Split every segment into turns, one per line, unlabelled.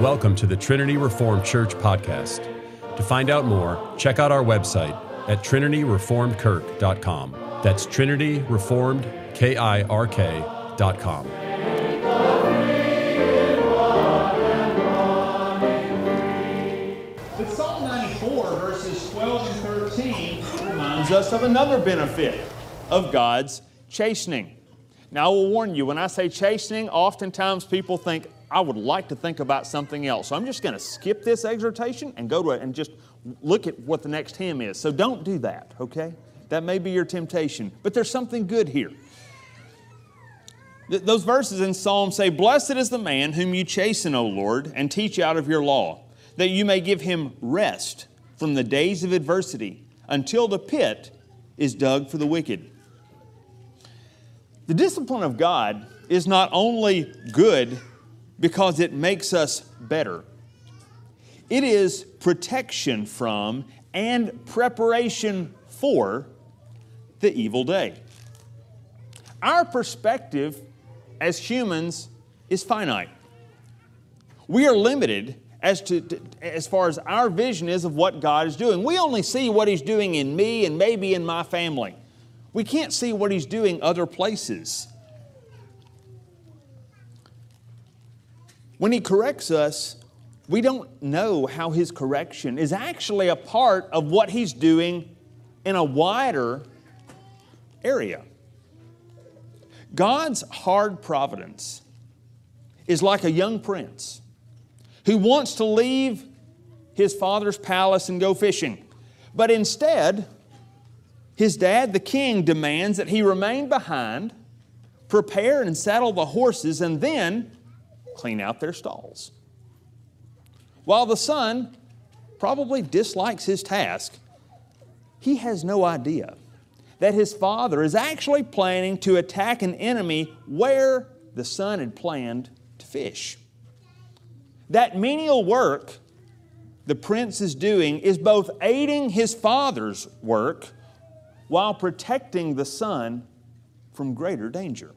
Welcome to the Trinity Reformed Church podcast. To find out more, check out our website at trinityreformedkirk.com. That's Trinity Reformed, K I R K.com.
But Psalm 94, verses 12 and 13, reminds us of another benefit of God's chastening. Now, I will warn you, when I say chastening, oftentimes people think, I would like to think about something else. So I'm just going to skip this exhortation and go to it and just look at what the next hymn is. So don't do that, okay? That may be your temptation. But there's something good here. Th- those verses in Psalm say, Blessed is the man whom you chasten, O Lord, and teach out of your law, that you may give him rest from the days of adversity until the pit is dug for the wicked. The discipline of God is not only good because it makes us better, it is protection from and preparation for the evil day. Our perspective as humans is finite. We are limited as, to, as far as our vision is of what God is doing. We only see what He's doing in me and maybe in my family. We can't see what He's doing other places. When He corrects us, we don't know how His correction is actually a part of what He's doing in a wider area. God's hard providence is like a young prince who wants to leave his father's palace and go fishing. But instead, his dad, the king, demands that he remain behind, prepare and saddle the horses, and then clean out their stalls. While the son probably dislikes his task, he has no idea that his father is actually planning to attack an enemy where the son had planned to fish. That menial work the prince is doing is both aiding his father's work while protecting the son from greater danger.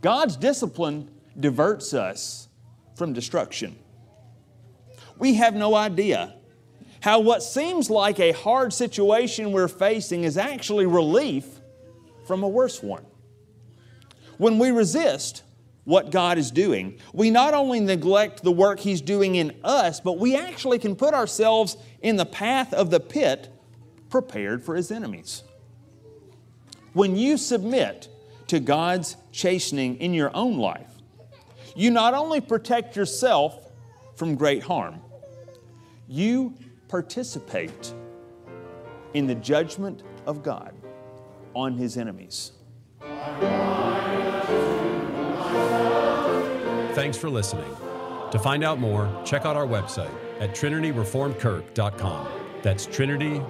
God's discipline diverts us from destruction. We have no idea how what seems like a hard situation we're facing is actually relief from a worse one. When we resist what God is doing, we not only neglect the work He's doing in us, but we actually can put ourselves in the path of the pit prepared for His enemies. When you submit to God's chastening in your own life, you not only protect yourself from great harm, you participate in the judgment of God on his enemies.
Thanks for listening. To find out more, check out our website at trinityreformedkirk.com. That's Trinity